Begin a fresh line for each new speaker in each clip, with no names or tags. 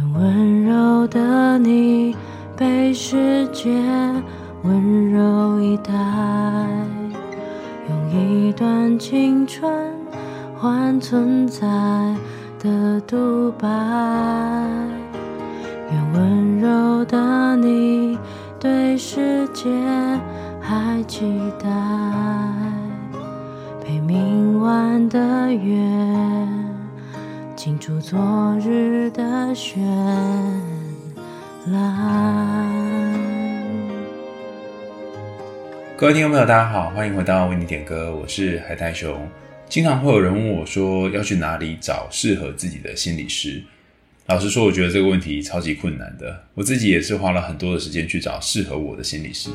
愿温柔的你被世界温柔以待，用一段青春换存在的独白。愿温柔的你对世界还期待，陪明晚的月，清楚昨日的绚烂。
各位听众朋友，大家好，欢迎回到为你点歌，我是海苔熊。经常会有人问我说，要去哪里找适合自己的心理师？老实说，我觉得这个问题超级困难的。我自己也是花了很多的时间去找适合我的心理师。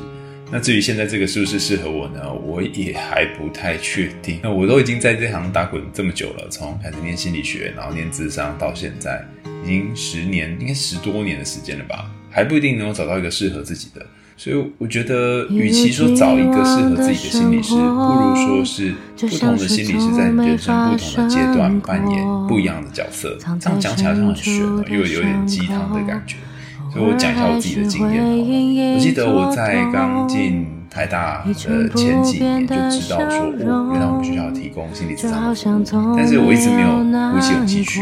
那至于现在这个是不是适合我呢？我也还不太确定。那我都已经在这行打滚这么久了，从开始念心理学，然后念智商到现在，已经十年，应该十多年的时间了吧，还不一定能够找到一个适合自己的。所以我觉得，与其说找一个适合自己的心理师，不如说是不同的心理师在你人生不同的阶段扮演不一样的角色。这样讲起来像很玄了，又有点鸡汤的感觉。所以我讲一下我自己的经验。我记得我在刚进台大的前几年就知道说，哦，原来我们学校提供心理咨商，但是我一直没有鼓起勇气去。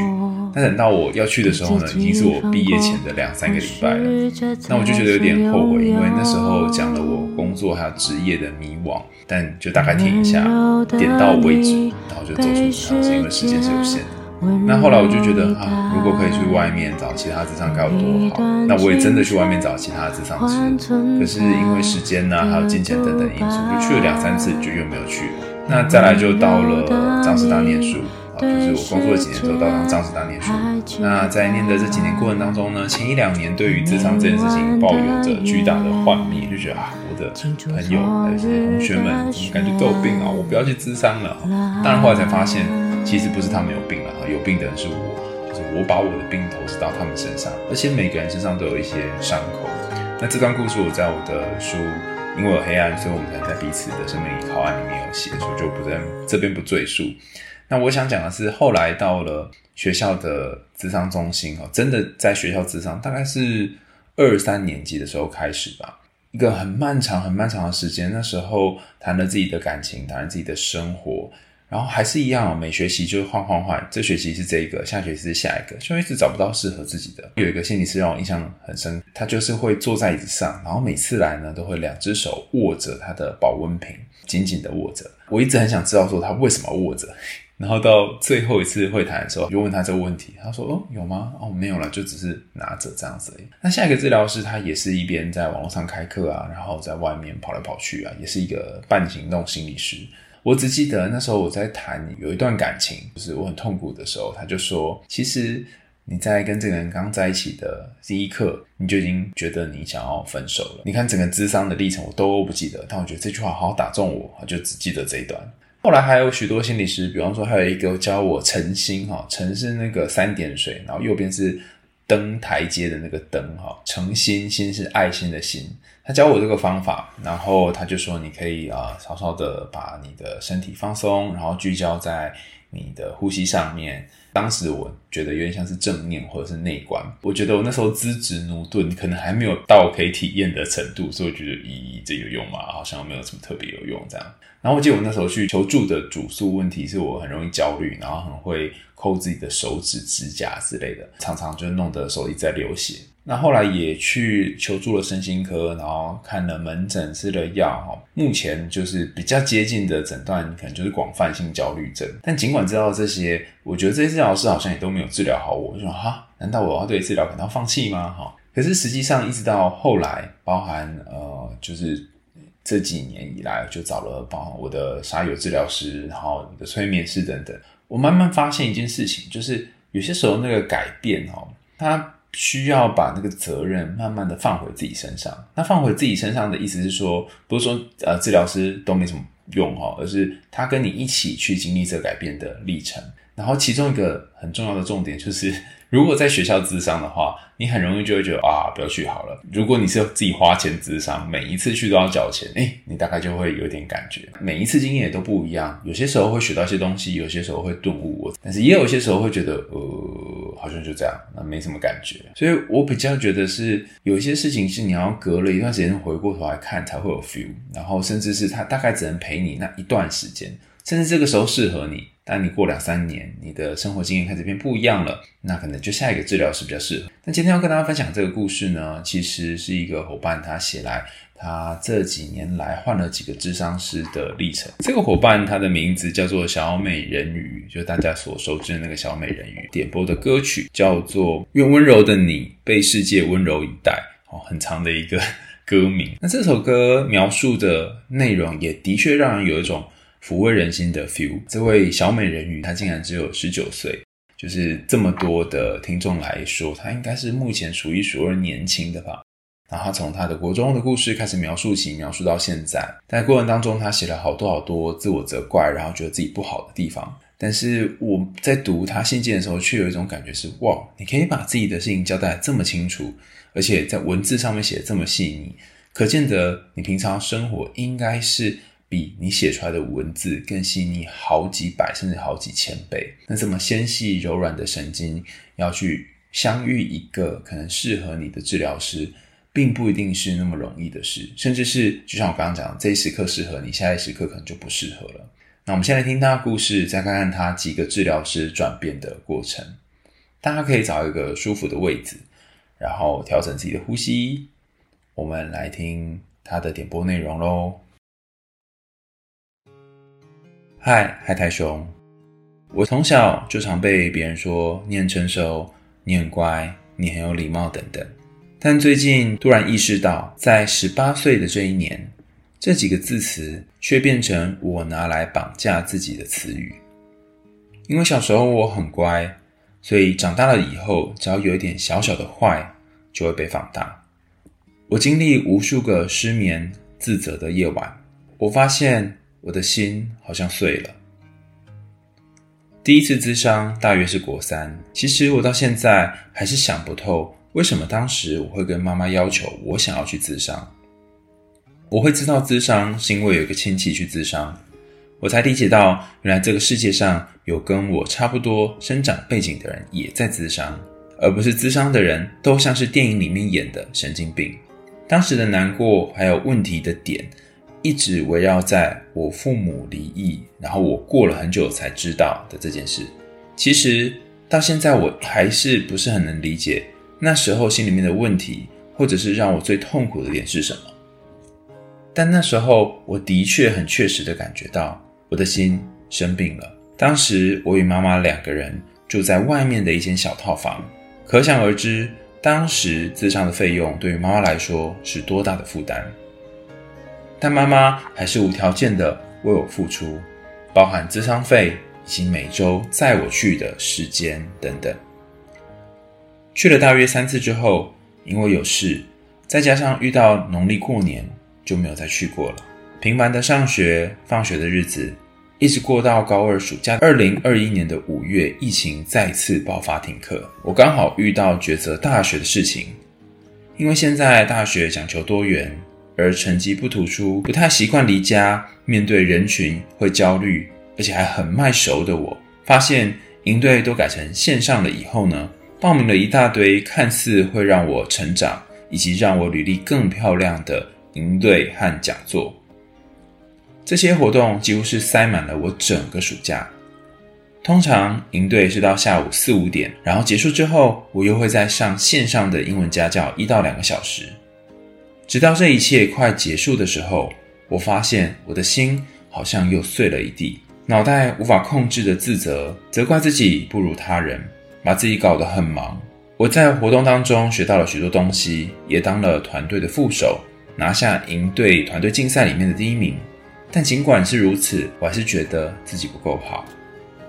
但等到我要去的时候呢，已经是我毕业前的两三个礼拜了。那我就觉得有点后悔，因为那时候讲了我工作还有职业的迷惘，但就大概听一下，点到为止，然后就走出去。是因为时间是有限的。那后来我就觉得啊，如果可以去外面找其他职场该有多好。那我也真的去外面找其他职场吃，可是因为时间呢、啊，还有金钱等等因素，就去了两三次，就又没有去了。那再来就到了张师大念书。就是我工作了几年之后，到上彰师大念书。那在念的这几年过程当中呢，前一两年对于咨商这件事情抱有着巨大的幻灭，就觉得啊，我的朋友还有些同学们，感觉都有病啊，我不要去咨商了。当然后来才发现，其实不是他们有病了，有病的人是我，就是我把我的病投射到他们身上，而且每个人身上都有一些伤口。那这段故事我在我的书《因为有黑暗，所以我们才在彼此的生命里靠岸》里面有写，所以就不在这边不赘述。那我想讲的是，后来到了学校的咨商中心哦，真的在学校咨商，大概是二三年级的时候开始吧，一个很漫长、很漫长的时间。那时候谈了自己的感情，谈了自己的生活，然后还是一样，每学期就换换换，这学期是这个，下学期是下一个，就一直找不到适合自己的。有一个心理师让我印象很深，他就是会坐在椅子上，然后每次来呢，都会两只手握着他的保温瓶，紧紧的握着。我一直很想知道说他为什么握着。然后到最后一次会谈的时候，就问他这个问题，他说：“哦，有吗？哦，没有了，就只是拿着这样子。”那下一个治疗师他也是一边在网络上开课啊，然后在外面跑来跑去啊，也是一个半行动心理师。我只记得那时候我在谈有一段感情，就是我很痛苦的时候，他就说：“其实你在跟这个人刚在一起的第一刻，你就已经觉得你想要分手了。你看整个咨商的历程，我都不记得，但我觉得这句话好好打中，我就只记得这一段。”后来还有许多心理师，比方说还有一个教我诚心哈，诚是那个三点水，然后右边是登台阶的那个登哈，诚心心是爱心的心。他教我这个方法，然后他就说你可以啊，稍稍的把你的身体放松，然后聚焦在你的呼吸上面。当时我觉得有点像是正念或者是内观。我觉得我那时候资质驽钝，可能还没有到可以体验的程度，所以觉得咦，这有用吗？好像没有什么特别有用这样。然后我记得我那时候去求助的主诉问题是我很容易焦虑，然后很会抠自己的手指、指甲之类的，常常就弄得手一直在流血。那后来也去求助了身心科，然后看了门诊，吃了药哈，目前就是比较接近的诊断，可能就是广泛性焦虑症。但尽管知道这些，我觉得这些治疗师好像也都没有治疗好我。就说哈，难道我要对治疗感到放弃吗？哈，可是实际上一直到后来，包含呃，就是。这几年以来，就找了包含我的沙友治疗师，然后你的催眠师等等。我慢慢发现一件事情，就是有些时候那个改变哦，他需要把那个责任慢慢的放回自己身上。那放回自己身上的意思是说，不是说呃治疗师都没什么用哈，而是他跟你一起去经历这改变的历程。然后其中一个很重要的重点就是，如果在学校咨商的话，你很容易就会觉得啊，不要去好了。如果你是自己花钱咨商，每一次去都要缴钱，诶，你大概就会有点感觉。每一次经验也都不一样，有些时候会学到一些东西，有些时候会顿悟，但是也有些时候会觉得，呃，好像就这样，那没什么感觉。所以我比较觉得是有一些事情是你要隔了一段时间回过头来看才会有 feel，然后甚至是他大概只能陪你那一段时间，甚至这个时候适合你。但你过两三年，你的生活经验开始变不一样了，那可能就下一个治疗师比较适合。那今天要跟大家分享这个故事呢，其实是一个伙伴他写来，他这几年来换了几个智商师的历程。这个伙伴他的名字叫做小美人鱼，就大家所熟知的那个小美人鱼。点播的歌曲叫做《愿温柔的你被世界温柔以待》，哦，很长的一个 歌名。那这首歌描述的内容也的确让人有一种。抚慰人心的 feel，这位小美人鱼，她竟然只有十九岁，就是这么多的听众来说，她应该是目前数一数二年轻的吧。然后她从她的国中的故事开始描述起，描述到现在，在过程当中，她写了好多好多自我责怪，然后觉得自己不好的地方。但是我在读她信件的时候，却有一种感觉是：哇，你可以把自己的事情交代这么清楚，而且在文字上面写得这么细腻，可见得你平常生活应该是。比你写出来的文字更细腻好几百甚至好几千倍。那这么纤细柔软的神经，要去相遇一个可能适合你的治疗师，并不一定是那么容易的事。甚至是就像我刚刚讲的，这一时刻适合你，下一时刻可能就不适合了。那我们先来听他的故事，再看看他几个治疗师转变的过程。大家可以找一个舒服的位置，然后调整自己的呼吸。我们来听他的点播内容喽。嗨，海苔熊。我从小就常被别人说你很成熟，你很乖，你很有礼貌等等。但最近突然意识到，在十八岁的这一年，这几个字词却变成我拿来绑架自己的词语。因为小时候我很乖，所以长大了以后，只要有一点小小的坏，就会被放大。我经历无数个失眠、自责的夜晚，我发现。我的心好像碎了。第一次咨商大约是国三，其实我到现在还是想不透，为什么当时我会跟妈妈要求我想要去咨商。我会知道咨商是因为有一个亲戚去咨商，我才理解到原来这个世界上有跟我差不多生长背景的人也在咨商，而不是咨商的人都像是电影里面演的神经病。当时的难过还有问题的点。一直围绕在我父母离异，然后我过了很久才知道的这件事。其实到现在我还是不是很能理解那时候心里面的问题，或者是让我最痛苦的点是什么。但那时候我的确很确实的感觉到我的心生病了。当时我与妈妈两个人住在外面的一间小套房，可想而知，当时咨商的费用对于妈妈来说是多大的负担。但妈妈还是无条件的为我付出，包含咨商费以及每周载我去的时间等等。去了大约三次之后，因为有事，再加上遇到农历过年，就没有再去过了。平凡的上学、放学的日子，一直过到高二暑假。二零二一年的五月，疫情再次爆发停课，我刚好遇到抉择大学的事情，因为现在大学讲求多元。而成绩不突出，不太习惯离家，面对人群会焦虑，而且还很卖熟的我，发现营队都改成线上了以后呢，报名了一大堆看似会让我成长，以及让我履历更漂亮的营队和讲座。这些活动几乎是塞满了我整个暑假。通常营队是到下午四五点，然后结束之后，我又会再上线上的英文家教一到两个小时。直到这一切快结束的时候，我发现我的心好像又碎了一地，脑袋无法控制的自责，责怪自己不如他人，把自己搞得很忙。我在活动当中学到了许多东西，也当了团队的副手，拿下赢队团队竞赛里面的第一名。但尽管是如此，我还是觉得自己不够好。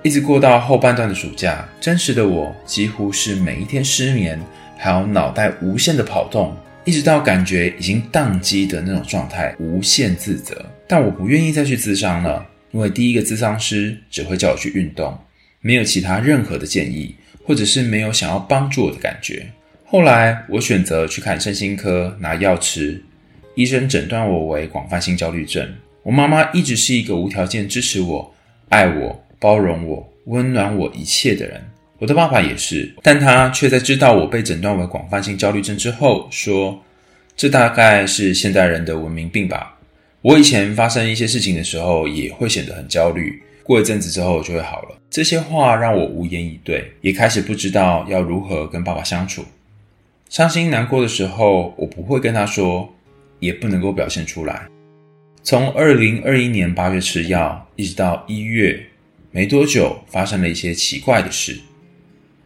一直过到后半段的暑假，真实的我几乎是每一天失眠，还有脑袋无限的跑动。一直到感觉已经宕机的那种状态，无限自责。但我不愿意再去咨商了，因为第一个咨商师只会叫我去运动，没有其他任何的建议，或者是没有想要帮助我的感觉。后来我选择去看身心科拿药吃，医生诊断我为广泛性焦虑症。我妈妈一直是一个无条件支持我、爱我、包容我、温暖我一切的人。我的爸爸也是，但他却在知道我被诊断为广泛性焦虑症之后说：“这大概是现代人的文明病吧。”我以前发生一些事情的时候也会显得很焦虑，过一阵子之后就会好了。这些话让我无言以对，也开始不知道要如何跟爸爸相处。伤心难过的时候，我不会跟他说，也不能够表现出来。从二零二一年八月吃药，一直到一月，没多久发生了一些奇怪的事。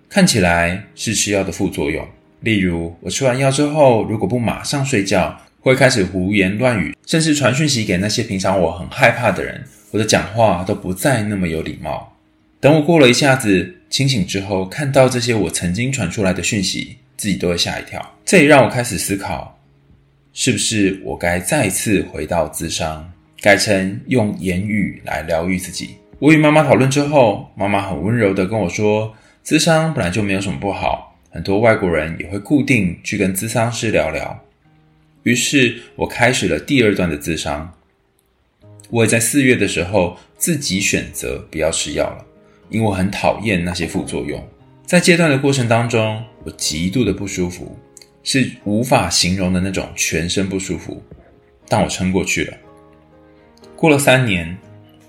看起来是吃药的副作用，例如我吃完药之后，如果不马上睡觉，会开始胡言乱语，甚至传讯息给那些平常我很害怕的人。我的讲话都不再那么有礼貌。等我过了一下子清醒之后，看到这些我曾经传出来的讯息，自己都会吓一跳。这也让我开始思考，是不是我该再次回到自商，改成用言语来疗愈自己。我与妈妈讨论之后，妈妈很温柔地跟我说。咨商本来就没有什么不好，很多外国人也会固定去跟咨商师聊聊。于是我开始了第二段的咨商。我也在四月的时候自己选择不要吃药了，因为我很讨厌那些副作用。在阶段的过程当中，我极度的不舒服，是无法形容的那种全身不舒服，但我撑过去了。过了三年，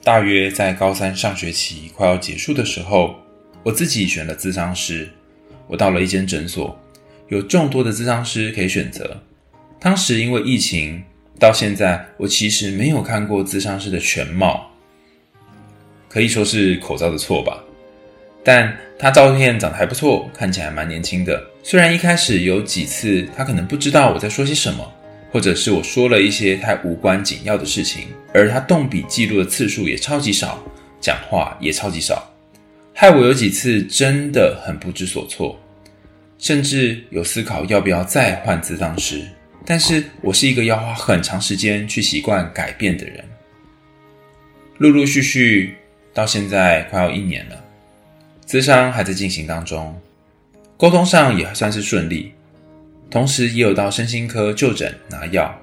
大约在高三上学期快要结束的时候。我自己选了咨商师，我到了一间诊所，有众多的咨商师可以选择。当时因为疫情，到现在我其实没有看过咨商师的全貌，可以说是口罩的错吧。但他照片长得还不错，看起来蛮年轻的。虽然一开始有几次他可能不知道我在说些什么，或者是我说了一些太无关紧要的事情，而他动笔记录的次数也超级少，讲话也超级少。害我有几次真的很不知所措，甚至有思考要不要再换咨商师。但是我是一个要花很长时间去习惯改变的人。陆陆续续到现在快要一年了，咨商还在进行当中，沟通上也算是顺利，同时也有到身心科就诊拿药。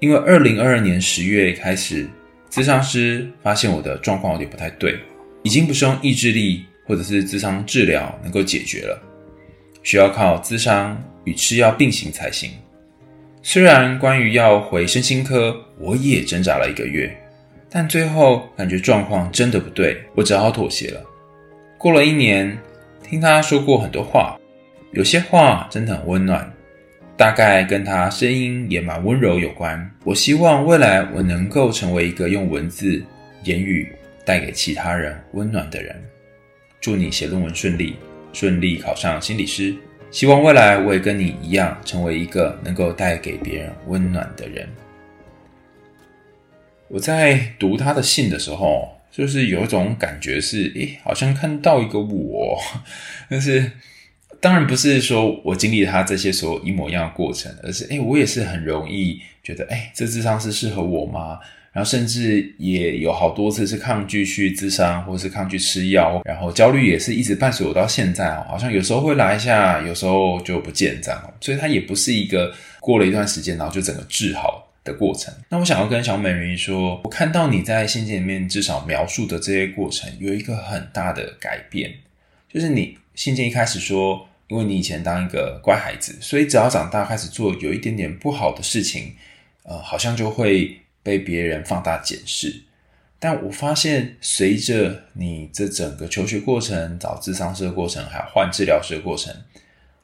因为二零二二年十月开始，咨商师发现我的状况有点不太对。已经不是用意志力或者是智商治疗能够解决了，需要靠智商与吃药并行才行。虽然关于要回身心科，我也挣扎了一个月，但最后感觉状况真的不对，我只好妥协了。过了一年，听他说过很多话，有些话真的很温暖，大概跟他声音也蛮温柔有关。我希望未来我能够成为一个用文字、言语。带给其他人温暖的人，祝你写论文顺利，顺利考上心理师。希望未来我也跟你一样，成为一个能够带给别人温暖的人。我在读他的信的时候，就是有一种感觉是，诶，好像看到一个我，但是当然不是说我经历他这些所有一模一样的过程，而是，诶，我也是很容易觉得，诶，这智商是适合我吗？然后甚至也有好多次是抗拒去自杀，或是抗拒吃药，然后焦虑也是一直伴随我到现在哦，好像有时候会来一下，有时候就不见这样，所以它也不是一个过了一段时间然后就整个治好的过程。那我想要跟小美人鱼说，我看到你在信件里面至少描述的这些过程有一个很大的改变，就是你信件一开始说，因为你以前当一个乖孩子，所以只要长大开始做有一点点不好的事情，呃，好像就会。被别人放大检视，但我发现，随着你这整个求学过程、找智商师的过程，还有换治疗师的过程，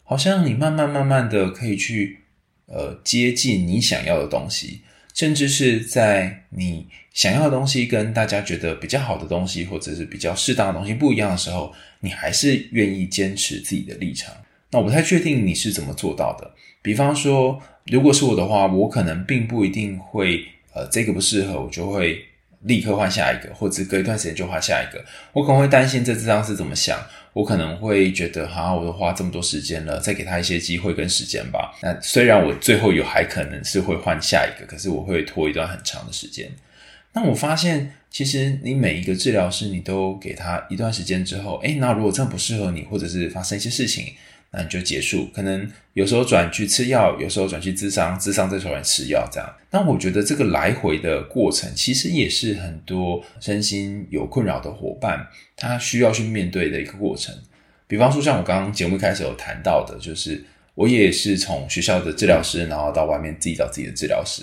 好像你慢慢慢慢的可以去呃接近你想要的东西，甚至是在你想要的东西跟大家觉得比较好的东西，或者是比较适当的东西不一样的时候，你还是愿意坚持自己的立场。那我不太确定你是怎么做到的。比方说，如果是我的话，我可能并不一定会。呃，这个不适合，我就会立刻换下一个，或者隔一段时间就换下一个。我可能会担心这咨商师怎么想，我可能会觉得，哈，我都花这么多时间了，再给他一些机会跟时间吧。那虽然我最后有还可能是会换下一个，可是我会拖一段很长的时间。那我发现，其实你每一个治疗师，你都给他一段时间之后，诶，那如果真的不适合你，或者是发生一些事情，那你就结束。可能有时候转去吃药，有时候转去咨商，咨商再转来吃药，这样。那我觉得这个来回的过程，其实也是很多身心有困扰的伙伴，他需要去面对的一个过程。比方说，像我刚刚节目开始有谈到的，就是我也是从学校的治疗师，然后到外面自己找自己的治疗师。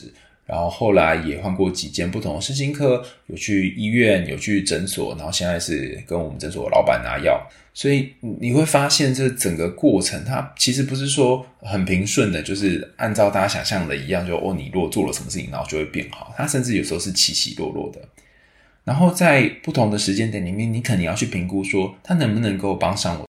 然后后来也换过几间不同的身心科，有去医院，有去诊所，然后现在是跟我们诊所的老板拿药，所以你会发现这整个过程，它其实不是说很平顺的，就是按照大家想象的一样，就哦，你如果做了什么事情，然后就会变好。它甚至有时候是起起落落的。然后在不同的时间点里面，你肯定要去评估说，它能不能够帮上我。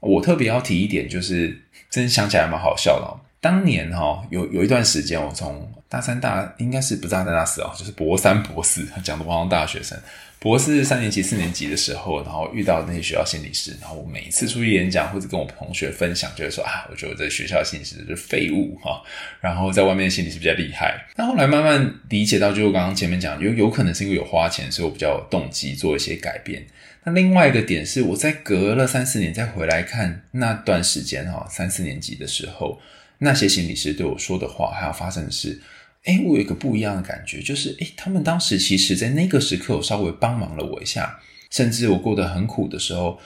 我特别要提一点，就是真想起来蛮好笑的哦。当年哈有有一段时间，我从大三大应该是不是大三大四哦，就是博三博四讲的我像大学生，博四三年级四年级的时候，然后遇到那些学校心理师，然后我每一次出去演讲或者跟我同学分享，就会说啊，我觉得我在学校心理师是废物哈，然后在外面的心理师比较厉害。那后来慢慢理解到，就我刚刚前面讲，有有可能是因为有花钱，所以我比较有动机做一些改变。那另外一个点是，我在隔了三四年再回来看那段时间哈，三四年级的时候。那些心理师对我说的话，还有发生的事，诶，我有一个不一样的感觉，就是诶，他们当时其实在那个时刻，有稍微帮忙了我一下，甚至我过得很苦的时候，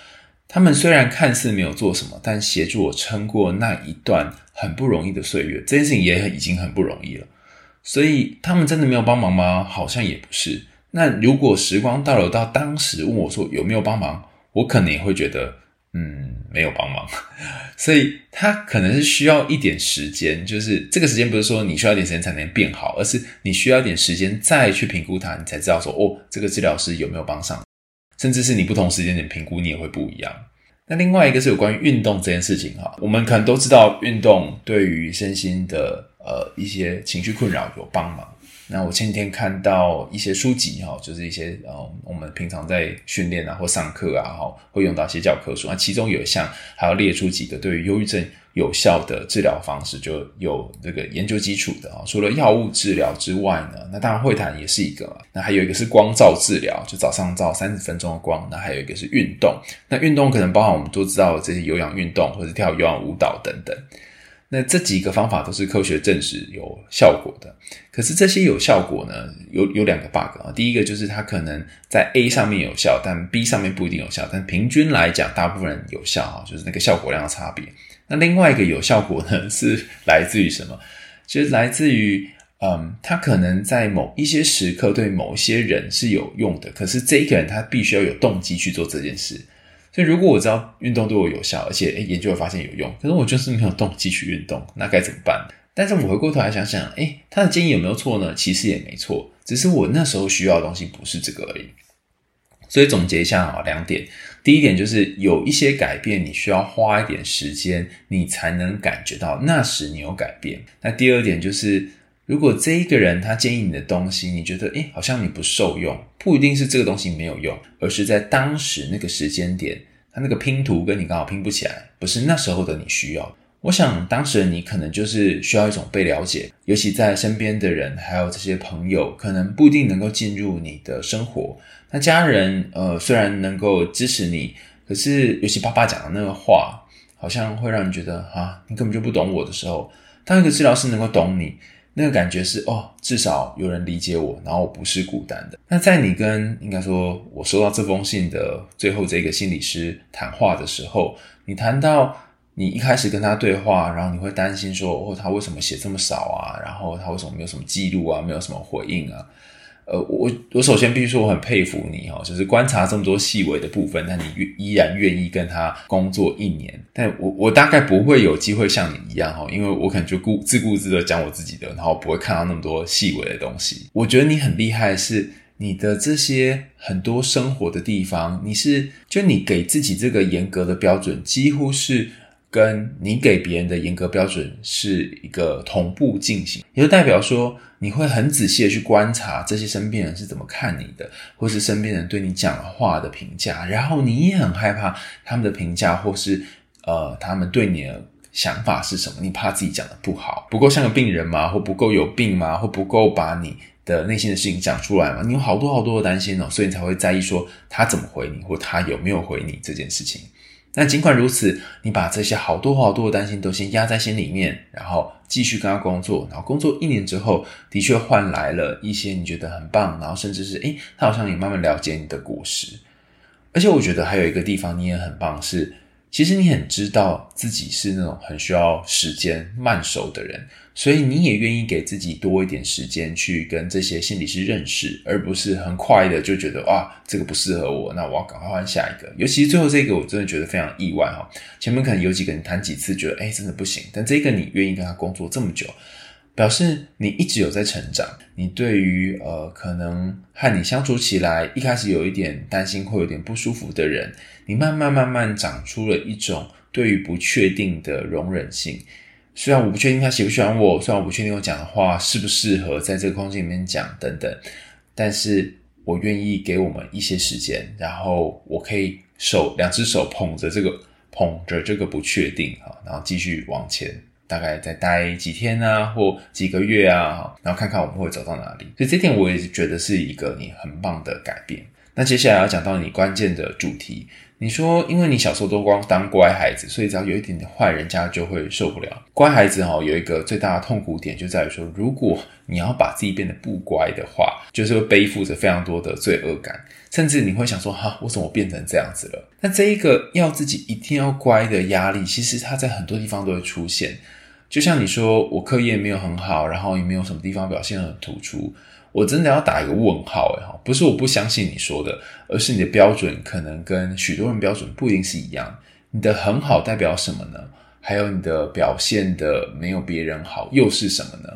他们虽然看似没有做什么，但协助我撑过那一段很不容易的岁月，这件事情也已经很不容易了。所以他们真的没有帮忙吗？好像也不是。那如果时光倒流到当时问我说有没有帮忙，我可能也会觉得。嗯，没有帮忙，所以他可能是需要一点时间，就是这个时间不是说你需要一点时间才能变好，而是你需要一点时间再去评估它，你才知道说哦，这个治疗师有没有帮上，甚至是你不同时间点评估你也会不一样。那另外一个是有关于运动这件事情哈，我们可能都知道运动对于身心的呃一些情绪困扰有帮忙。那我前几天看到一些书籍哈，就是一些呃，我们平常在训练啊或上课啊哈，会用到一些教科书。那其中有一项还要列出几个对于忧郁症有效的治疗方式，就有这个研究基础的啊。除了药物治疗之外呢，那当然会谈也是一个。那还有一个是光照治疗，就早上照三十分钟的光。那还有一个是运动，那运动可能包含我们都知道这些有氧运动或者跳有氧舞蹈等等。那这几个方法都是科学证实有效果的，可是这些有效果呢，有有两个 bug 啊。第一个就是它可能在 A 上面有效，但 B 上面不一定有效。但平均来讲，大部分人有效啊，就是那个效果量的差别。那另外一个有效果呢，是来自于什么？就是来自于，嗯，它可能在某一些时刻对某一些人是有用的，可是这一个人他必须要有动机去做这件事。所以，如果我知道运动对我有效，而且诶研究会发现有用，可是我就是没有动机去运动，那该怎么办？但是我回过头来想想，诶他的建议有没有错呢？其实也没错，只是我那时候需要的东西不是这个而已。所以总结一下啊，两点：第一点就是有一些改变，你需要花一点时间，你才能感觉到那时你有改变。那第二点就是，如果这一个人他建议你的东西，你觉得诶好像你不受用。不一定是这个东西没有用，而是在当时那个时间点，他那个拼图跟你刚好拼不起来，不是那时候的你需要。我想当时的你可能就是需要一种被了解，尤其在身边的人还有这些朋友，可能不一定能够进入你的生活。那家人呃虽然能够支持你，可是尤其爸爸讲的那个话，好像会让你觉得啊，你根本就不懂我的时候，当一个治疗师能够懂你。那个感觉是哦，至少有人理解我，然后我不是孤单的。那在你跟应该说，我收到这封信的最后这个心理师谈话的时候，你谈到你一开始跟他对话，然后你会担心说，哦，他为什么写这么少啊？然后他为什么没有什么记录啊？没有什么回应啊？呃，我我首先必须说我很佩服你哈，就是观察这么多细微的部分，但你依然愿意跟他工作一年。但我我大概不会有机会像你一样哈，因为我可能就顾自顾自的讲我自己的，然后不会看到那么多细微的东西。我觉得你很厉害，是你的这些很多生活的地方，你是就你给自己这个严格的标准，几乎是。跟你给别人的严格标准是一个同步进行，也就代表说你会很仔细的去观察这些身边人是怎么看你的，或是身边人对你讲话的评价，然后你也很害怕他们的评价，或是呃他们对你的想法是什么？你怕自己讲的不好，不够像个病人吗？或不够有病吗？或不够把你的内心的事情讲出来嘛，你有好多好多的担心哦，所以你才会在意说他怎么回你，或他有没有回你这件事情。但尽管如此，你把这些好多好多的担心都先压在心里面，然后继续跟他工作，然后工作一年之后，的确换来了一些你觉得很棒，然后甚至是诶，他好像也慢慢了解你的果实。而且我觉得还有一个地方你也很棒是。其实你很知道自己是那种很需要时间慢熟的人，所以你也愿意给自己多一点时间去跟这些心理师认识，而不是很快的就觉得啊，这个不适合我，那我要赶快换下一个。尤其最后这个，我真的觉得非常意外哈。前面可能有几个人谈几次，觉得哎，真的不行，但这个你愿意跟他工作这么久。表示你一直有在成长，你对于呃可能和你相处起来一开始有一点担心，会有点不舒服的人，你慢慢慢慢长出了一种对于不确定的容忍性。虽然我不确定他喜不喜欢我，虽然我不确定我讲的话适不适合在这个空间里面讲等等，但是我愿意给我们一些时间，然后我可以手两只手捧着这个捧着这个不确定啊，然后继续往前。大概再待几天啊，或几个月啊，然后看看我们会走到哪里。所以这点我也觉得是一个你很棒的改变。那接下来要讲到你关键的主题，你说因为你小时候都光当乖孩子，所以只要有一点点坏，人家就会受不了。乖孩子哈，有一个最大的痛苦点就在于说，如果你要把自己变得不乖的话，就是会背负着非常多的罪恶感。甚至你会想说，哈，我怎么变成这样子了？那这一个要自己一定要乖的压力，其实它在很多地方都会出现。就像你说，我课业没有很好，然后也没有什么地方表现很突出，我真的要打一个问号诶，不是我不相信你说的，而是你的标准可能跟许多人标准不一定是一样。你的很好代表什么呢？还有你的表现的没有别人好又是什么呢？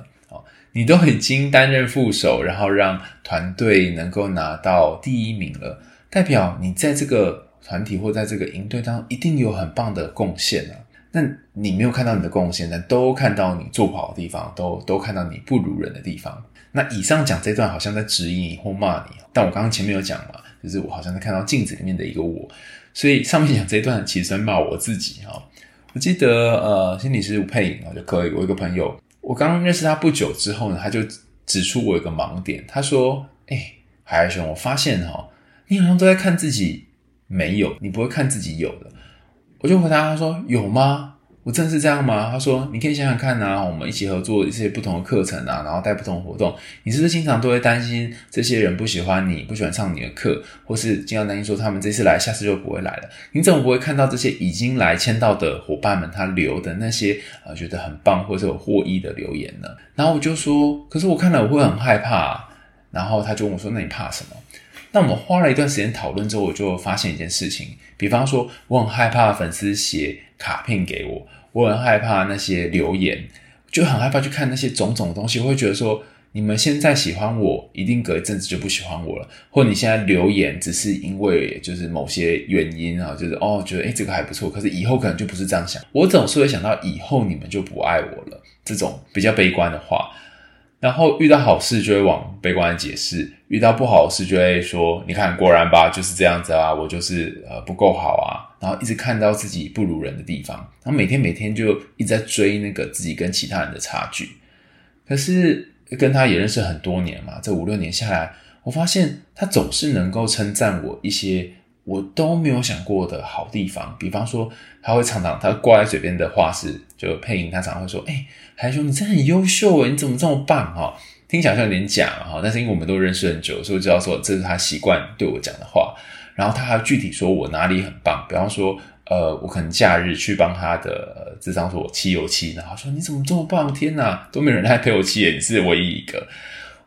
你都已经担任副手，然后让团队能够拿到第一名了，代表你在这个团体或在这个营队当中一定有很棒的贡献啊。那你没有看到你的贡献，但都看到你做不好的地方，都都看到你不如人的地方。那以上讲这段好像在指引你或骂你，但我刚刚前面有讲嘛，就是我好像在看到镜子里面的一个我，所以上面讲这段其实在骂我自己哈。我记得呃，心理师吴佩颖啊，就可以，我一个朋友。我刚认识他不久之后呢，他就指出我有个盲点。他说：“哎、海海兄，我发现哈，你好像都在看自己没有，你不会看自己有的。”我就回答他说：“有吗？”我真是这样吗？他说：“你可以想想看啊，我们一起合作一些不同的课程啊，然后带不同活动，你是不是经常都会担心这些人不喜欢你，不喜欢上你的课，或是经常担心说他们这次来，下次就不会来了？你怎么不会看到这些已经来签到的伙伴们他留的那些呃觉得很棒或者有获益的留言呢？”然后我就说：“可是我看了我会很害怕。”然后他就问我说：“那你怕什么？”那我们花了一段时间讨论之后，我就发现一件事情，比方说我很害怕粉丝写卡片给我。我很害怕那些留言，就很害怕去看那些种种的东西。我会觉得说，你们现在喜欢我，一定隔一阵子就不喜欢我了。或你现在留言，只是因为就是某些原因啊，就是哦，觉得诶这个还不错，可是以后可能就不是这样想。我总是会想到以后你们就不爱我了，这种比较悲观的话。然后遇到好事就会往悲观解释，遇到不好的事就会说：“你看，果然吧，就是这样子啊，我就是呃不够好啊。”然后一直看到自己不如人的地方，然后每天每天就一直在追那个自己跟其他人的差距。可是跟他也认识很多年嘛，这五六年下来，我发现他总是能够称赞我一些我都没有想过的好地方。比方说，他会常常他挂在嘴边的话是，就配音，他常常会说：“哎。”还说你真的很优秀诶，你怎么这么棒哈？听起来像有点假哈，但是因为我们都认识很久，所以知道说这是他习惯对我讲的话。然后他还具体说我哪里很棒，比方说，呃，我可能假日去帮他的智商所漆油漆，然后说你怎么这么棒？天哪，都没人来陪我漆，你是唯一一个。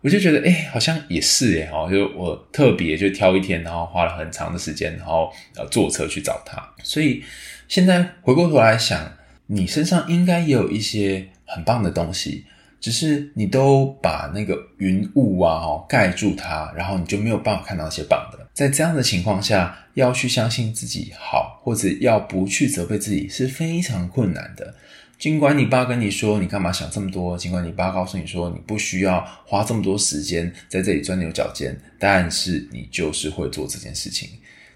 我就觉得诶，好像也是诶，哈，就我特别就挑一天，然后花了很长的时间，然后呃坐车去找他。所以现在回过头来想，你身上应该也有一些。很棒的东西，只是你都把那个云雾啊哦盖住它，然后你就没有办法看到那些棒的。在这样的情况下，要去相信自己好，或者要不去责备自己是非常困难的。尽管你爸跟你说你干嘛想这么多，尽管你爸告诉你说你不需要花这么多时间在这里钻牛角尖，但是你就是会做这件事情。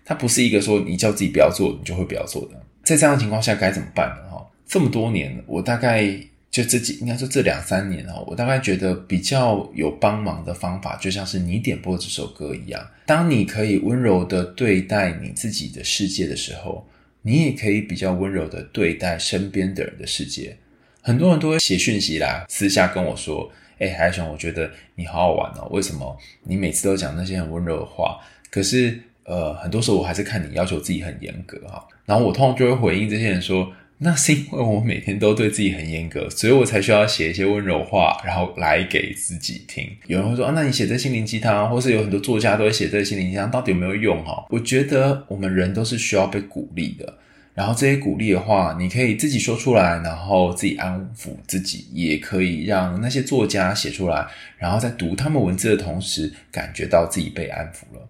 它不是一个说你叫自己不要做，你就会不要做的。在这样的情况下该怎么办呢？哈，这么多年，我大概。就这几，应该说这两三年哈，我大概觉得比较有帮忙的方法，就像是你点播这首歌一样。当你可以温柔的对待你自己的世界的时候，你也可以比较温柔的对待身边的人的世界。很多人都会写讯息来，私下跟我说：“哎，海雄，我觉得你好好玩哦，为什么你每次都讲那些很温柔的话？可是，呃，很多时候我还是看你要求自己很严格哈。”然后我通常就会回应这些人说。那是因为我每天都对自己很严格，所以我才需要写一些温柔话，然后来给自己听。有人会说啊，那你写这心灵鸡汤，或是有很多作家都会写这心灵鸡汤，到底有没有用？哈，我觉得我们人都是需要被鼓励的。然后这些鼓励的话，你可以自己说出来，然后自己安抚自己，也可以让那些作家写出来，然后在读他们文字的同时，感觉到自己被安抚了。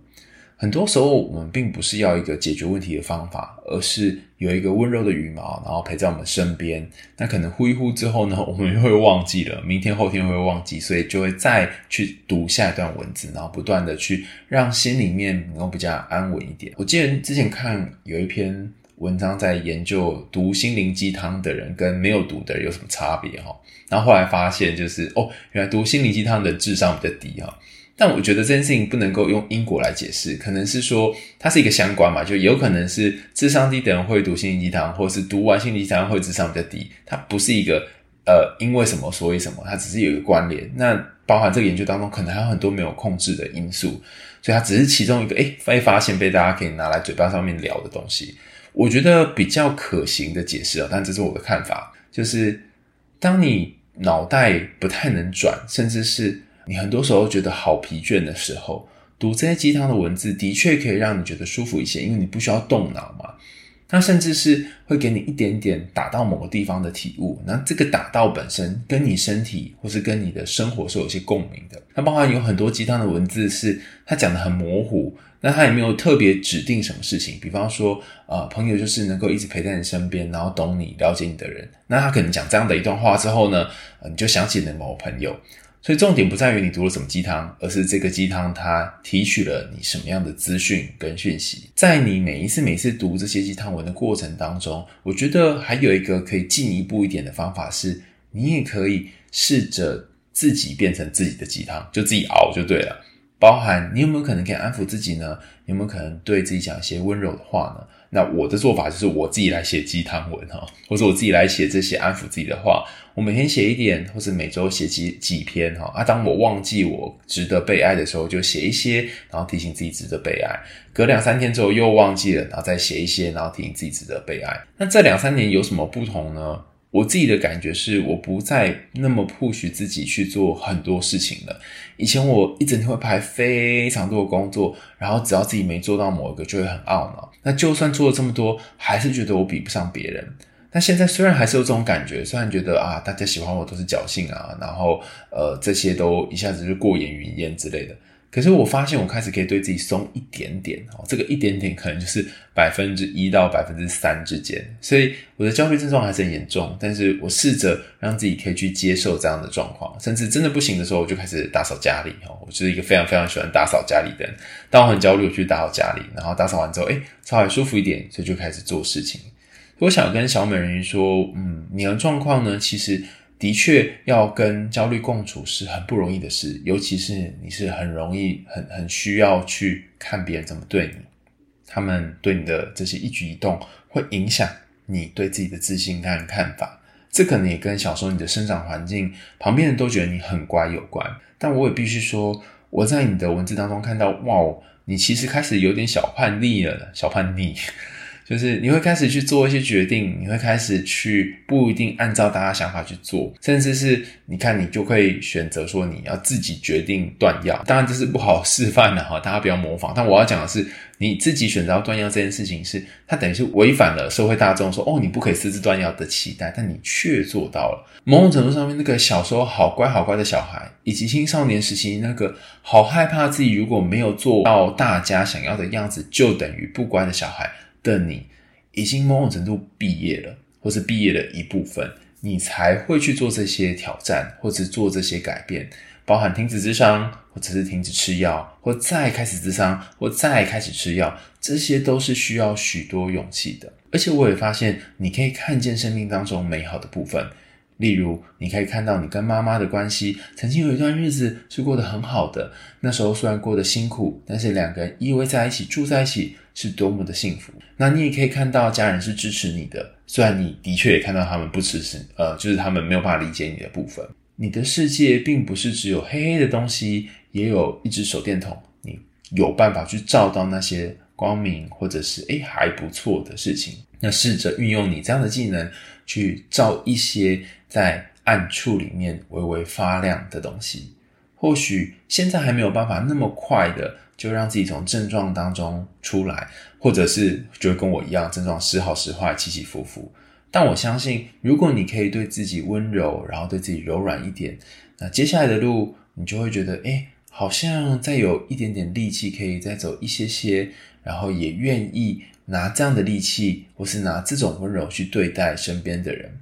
很多时候，我们并不是要一个解决问题的方法，而是有一个温柔的羽毛，然后陪在我们身边。那可能呼一呼之后呢，我们又会忘记了，明天后天会忘记，所以就会再去读下一段文字，然后不断的去让心里面能够比较安稳一点。我记得之前看有一篇文章在研究读心灵鸡汤的人跟没有读的人有什么差别哈，然后后来发现就是哦，原来读心灵鸡汤的智商比较低哈。但我觉得这件事情不能够用因果来解释，可能是说它是一个相关嘛，就有可能是智商低的人会读心灵鸡汤，或者是读完心灵鸡汤会智商比较低，它不是一个呃因为什么所以什么，它只是有一个关联。那包含这个研究当中，可能还有很多没有控制的因素，所以它只是其中一个诶被发现被大家可以拿来嘴巴上面聊的东西。我觉得比较可行的解释啊，但这是我的看法，就是当你脑袋不太能转，甚至是你很多时候觉得好疲倦的时候，读这些鸡汤的文字的确可以让你觉得舒服一些，因为你不需要动脑嘛。那甚至是会给你一点点打到某个地方的体悟。那这个打到本身跟你身体或是跟你的生活是有些共鸣的。那包含有很多鸡汤的文字是他讲的很模糊，那他也没有特别指定什么事情。比方说，呃，朋友就是能够一直陪在你身边，然后懂你、了解你的人。那他可能讲这样的一段话之后呢，你就想起你的某个朋友。所以重点不在于你读了什么鸡汤，而是这个鸡汤它提取了你什么样的资讯跟讯息。在你每一次每次读这些鸡汤文的过程当中，我觉得还有一个可以进一步一点的方法是，你也可以试着自己变成自己的鸡汤，就自己熬就对了。包含你有没有可能可以安抚自己呢？有没有可能对自己讲一些温柔的话呢？那我的做法就是我自己来写鸡汤文哈，或者我自己来写这些安抚自己的话。我每天写一点，或者每周写几几篇哈。啊，当我忘记我值得被爱的时候，就写一些，然后提醒自己值得被爱。隔两三天之后又忘记了，然后再写一些，然后提醒自己值得被爱。那这两三年有什么不同呢？我自己的感觉是，我不再那么 push 自己去做很多事情了。以前我一整天会排非常多的工作，然后只要自己没做到某一个，就会很懊恼。那就算做了这么多，还是觉得我比不上别人。那现在虽然还是有这种感觉，虽然觉得啊，大家喜欢我都是侥幸啊，然后呃，这些都一下子就过眼云烟之类的。可是我发现，我开始可以对自己松一点点哦，这个一点点可能就是百分之一到百分之三之间。所以我的焦虑症状还是很严重，但是我试着让自己可以去接受这样的状况，甚至真的不行的时候，我就开始打扫家里哦。我是一个非常非常喜欢打扫家里的人。当我很焦虑，我去打扫家里，然后打扫完之后，诶，稍微舒服一点，所以就开始做事情。我想跟小美人鱼说，嗯，你的状况呢，其实。的确，要跟焦虑共处是很不容易的事，尤其是你是很容易、很很需要去看别人怎么对你，他们对你的这些一举一动会影响你对自己的自信跟看法。这可能也跟小时候你的生长环境、旁边人都觉得你很乖有关。但我也必须说，我在你的文字当中看到，哇，你其实开始有点小叛逆了，小叛逆。就是你会开始去做一些决定，你会开始去不一定按照大家想法去做，甚至是你看你就可以选择说你要自己决定断药。当然这是不好示范的哈，大家不要模仿。但我要讲的是，你自己选择要断药这件事情是，它等于是违反了社会大众说哦你不可以私自断药的期待，但你却做到了。某种程度上面，那个小时候好乖好乖的小孩，以及青少年时期那个好害怕自己如果没有做到大家想要的样子，就等于不乖的小孩。的你已经某种程度毕业了，或是毕业的一部分，你才会去做这些挑战，或者做这些改变，包含停止智商，或者是停止吃药，或再开始智商，或再开始吃药，这些都是需要许多勇气的。而且我也发现，你可以看见生命当中美好的部分，例如，你可以看到你跟妈妈的关系，曾经有一段日子是过得很好的。那时候虽然过得辛苦，但是两个人依偎在一起，住在一起，是多么的幸福。那你也可以看到家人是支持你的，虽然你的确也看到他们不支持，呃，就是他们没有办法理解你的部分。你的世界并不是只有黑黑的东西，也有一只手电筒，你有办法去照到那些光明，或者是诶还不错的事情。那试着运用你这样的技能，去照一些在暗处里面微微发亮的东西。或许现在还没有办法那么快的就让自己从症状当中出来，或者是就跟我一样，症状时好时坏，起起伏伏。但我相信，如果你可以对自己温柔，然后对自己柔软一点，那接下来的路你就会觉得，诶，好像再有一点点力气可以再走一些些，然后也愿意拿这样的力气，或是拿这种温柔去对待身边的人。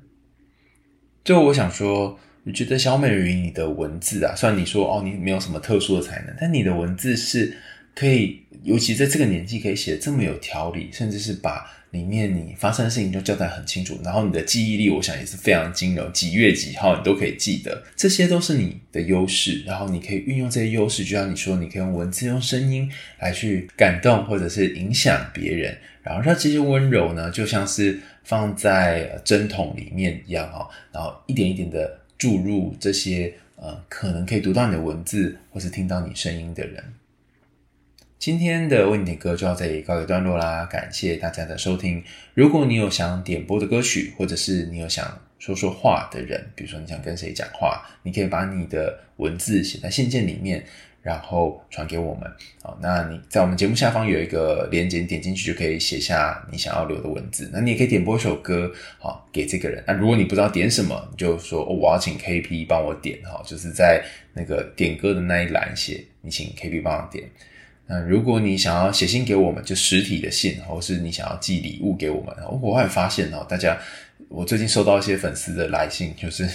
最后，我想说，你觉得小美人鱼你的文字啊，虽然你说哦，你没有什么特殊的才能，但你的文字是可以，尤其在这个年纪可以写的这么有条理，甚至是把。里面你发生的事情就交代很清楚，然后你的记忆力，我想也是非常精柔，几月几号你都可以记得，这些都是你的优势。然后你可以运用这些优势，就像你说，你可以用文字、用声音来去感动或者是影响别人，然后让这些温柔呢，就像是放在针筒里面一样哈，然后一点一点的注入这些呃，可能可以读到你的文字或是听到你声音的人。今天的为你点歌就要这里告一段落啦，感谢大家的收听。如果你有想点播的歌曲，或者是你有想说说话的人，比如说你想跟谁讲话，你可以把你的文字写在信件里面，然后传给我们。好，那你在我们节目下方有一个链接，点进去就可以写下你想要留的文字。那你也可以点播一首歌，好，给这个人。那如果你不知道点什么，你就说，哦，我要请 KP 帮我点，哈，就是在那个点歌的那一栏写，你请 KP 帮我点。那如果你想要写信给我们，就实体的信，或是你想要寄礼物给我们，我还发现哦，大家，我最近收到一些粉丝的来信，就是，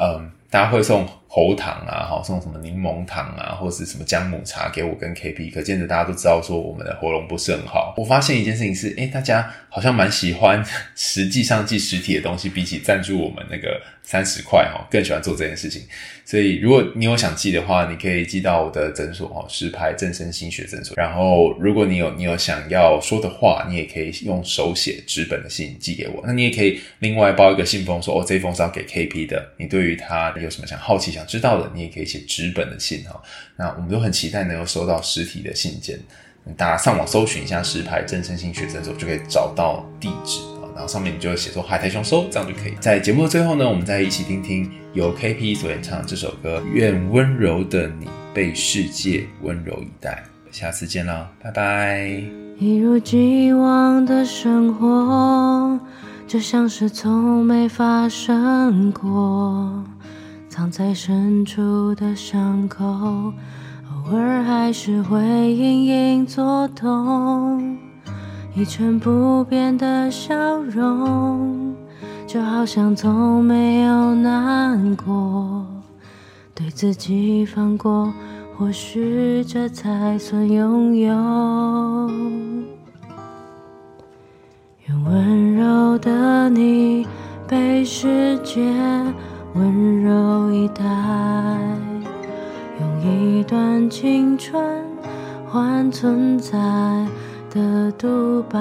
嗯，大家会送喉糖啊，好，送什么柠檬糖啊，或是什么姜母茶给我跟 KP，可见得大家都知道说我们的喉咙不是很好。我发现一件事情是，诶，大家好像蛮喜欢实际上寄实体的东西，比起赞助我们那个。三十块哈，更喜欢做这件事情。所以，如果你有想寄的话，你可以寄到我的诊所哈，实拍正身心学诊所。然后，如果你有你有想要说的话，你也可以用手写纸本的信寄给我。那你也可以另外包一个信封，说哦，这封是要给 KP 的。你对于他有什么想好奇想知道的，你也可以写纸本的信哈。那我们都很期待能够收到实体的信件。大家上网搜寻一下实拍正声心学诊所，就可以找到地址。然后上面你就写说海苔熊收，这样就可以。在节目的最后呢，我们再一起听听由 KP 所演唱的这首歌《愿温柔的你被世界温柔以待》。下次见啦，拜拜。
一如既往的生活，就像是从没发生过。藏在深处的伤口，偶尔还是会隐隐作痛。一成不变的笑容，就好像从没有难过。对自己放过，或许这才算拥有。愿温柔的你被世界温柔以待，用一段青春换存在的独白，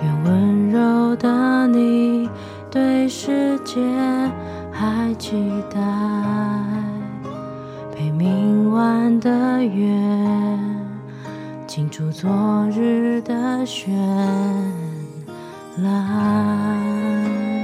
愿温柔的你对世界还期待，陪明晚的月，清除昨日的绚烂。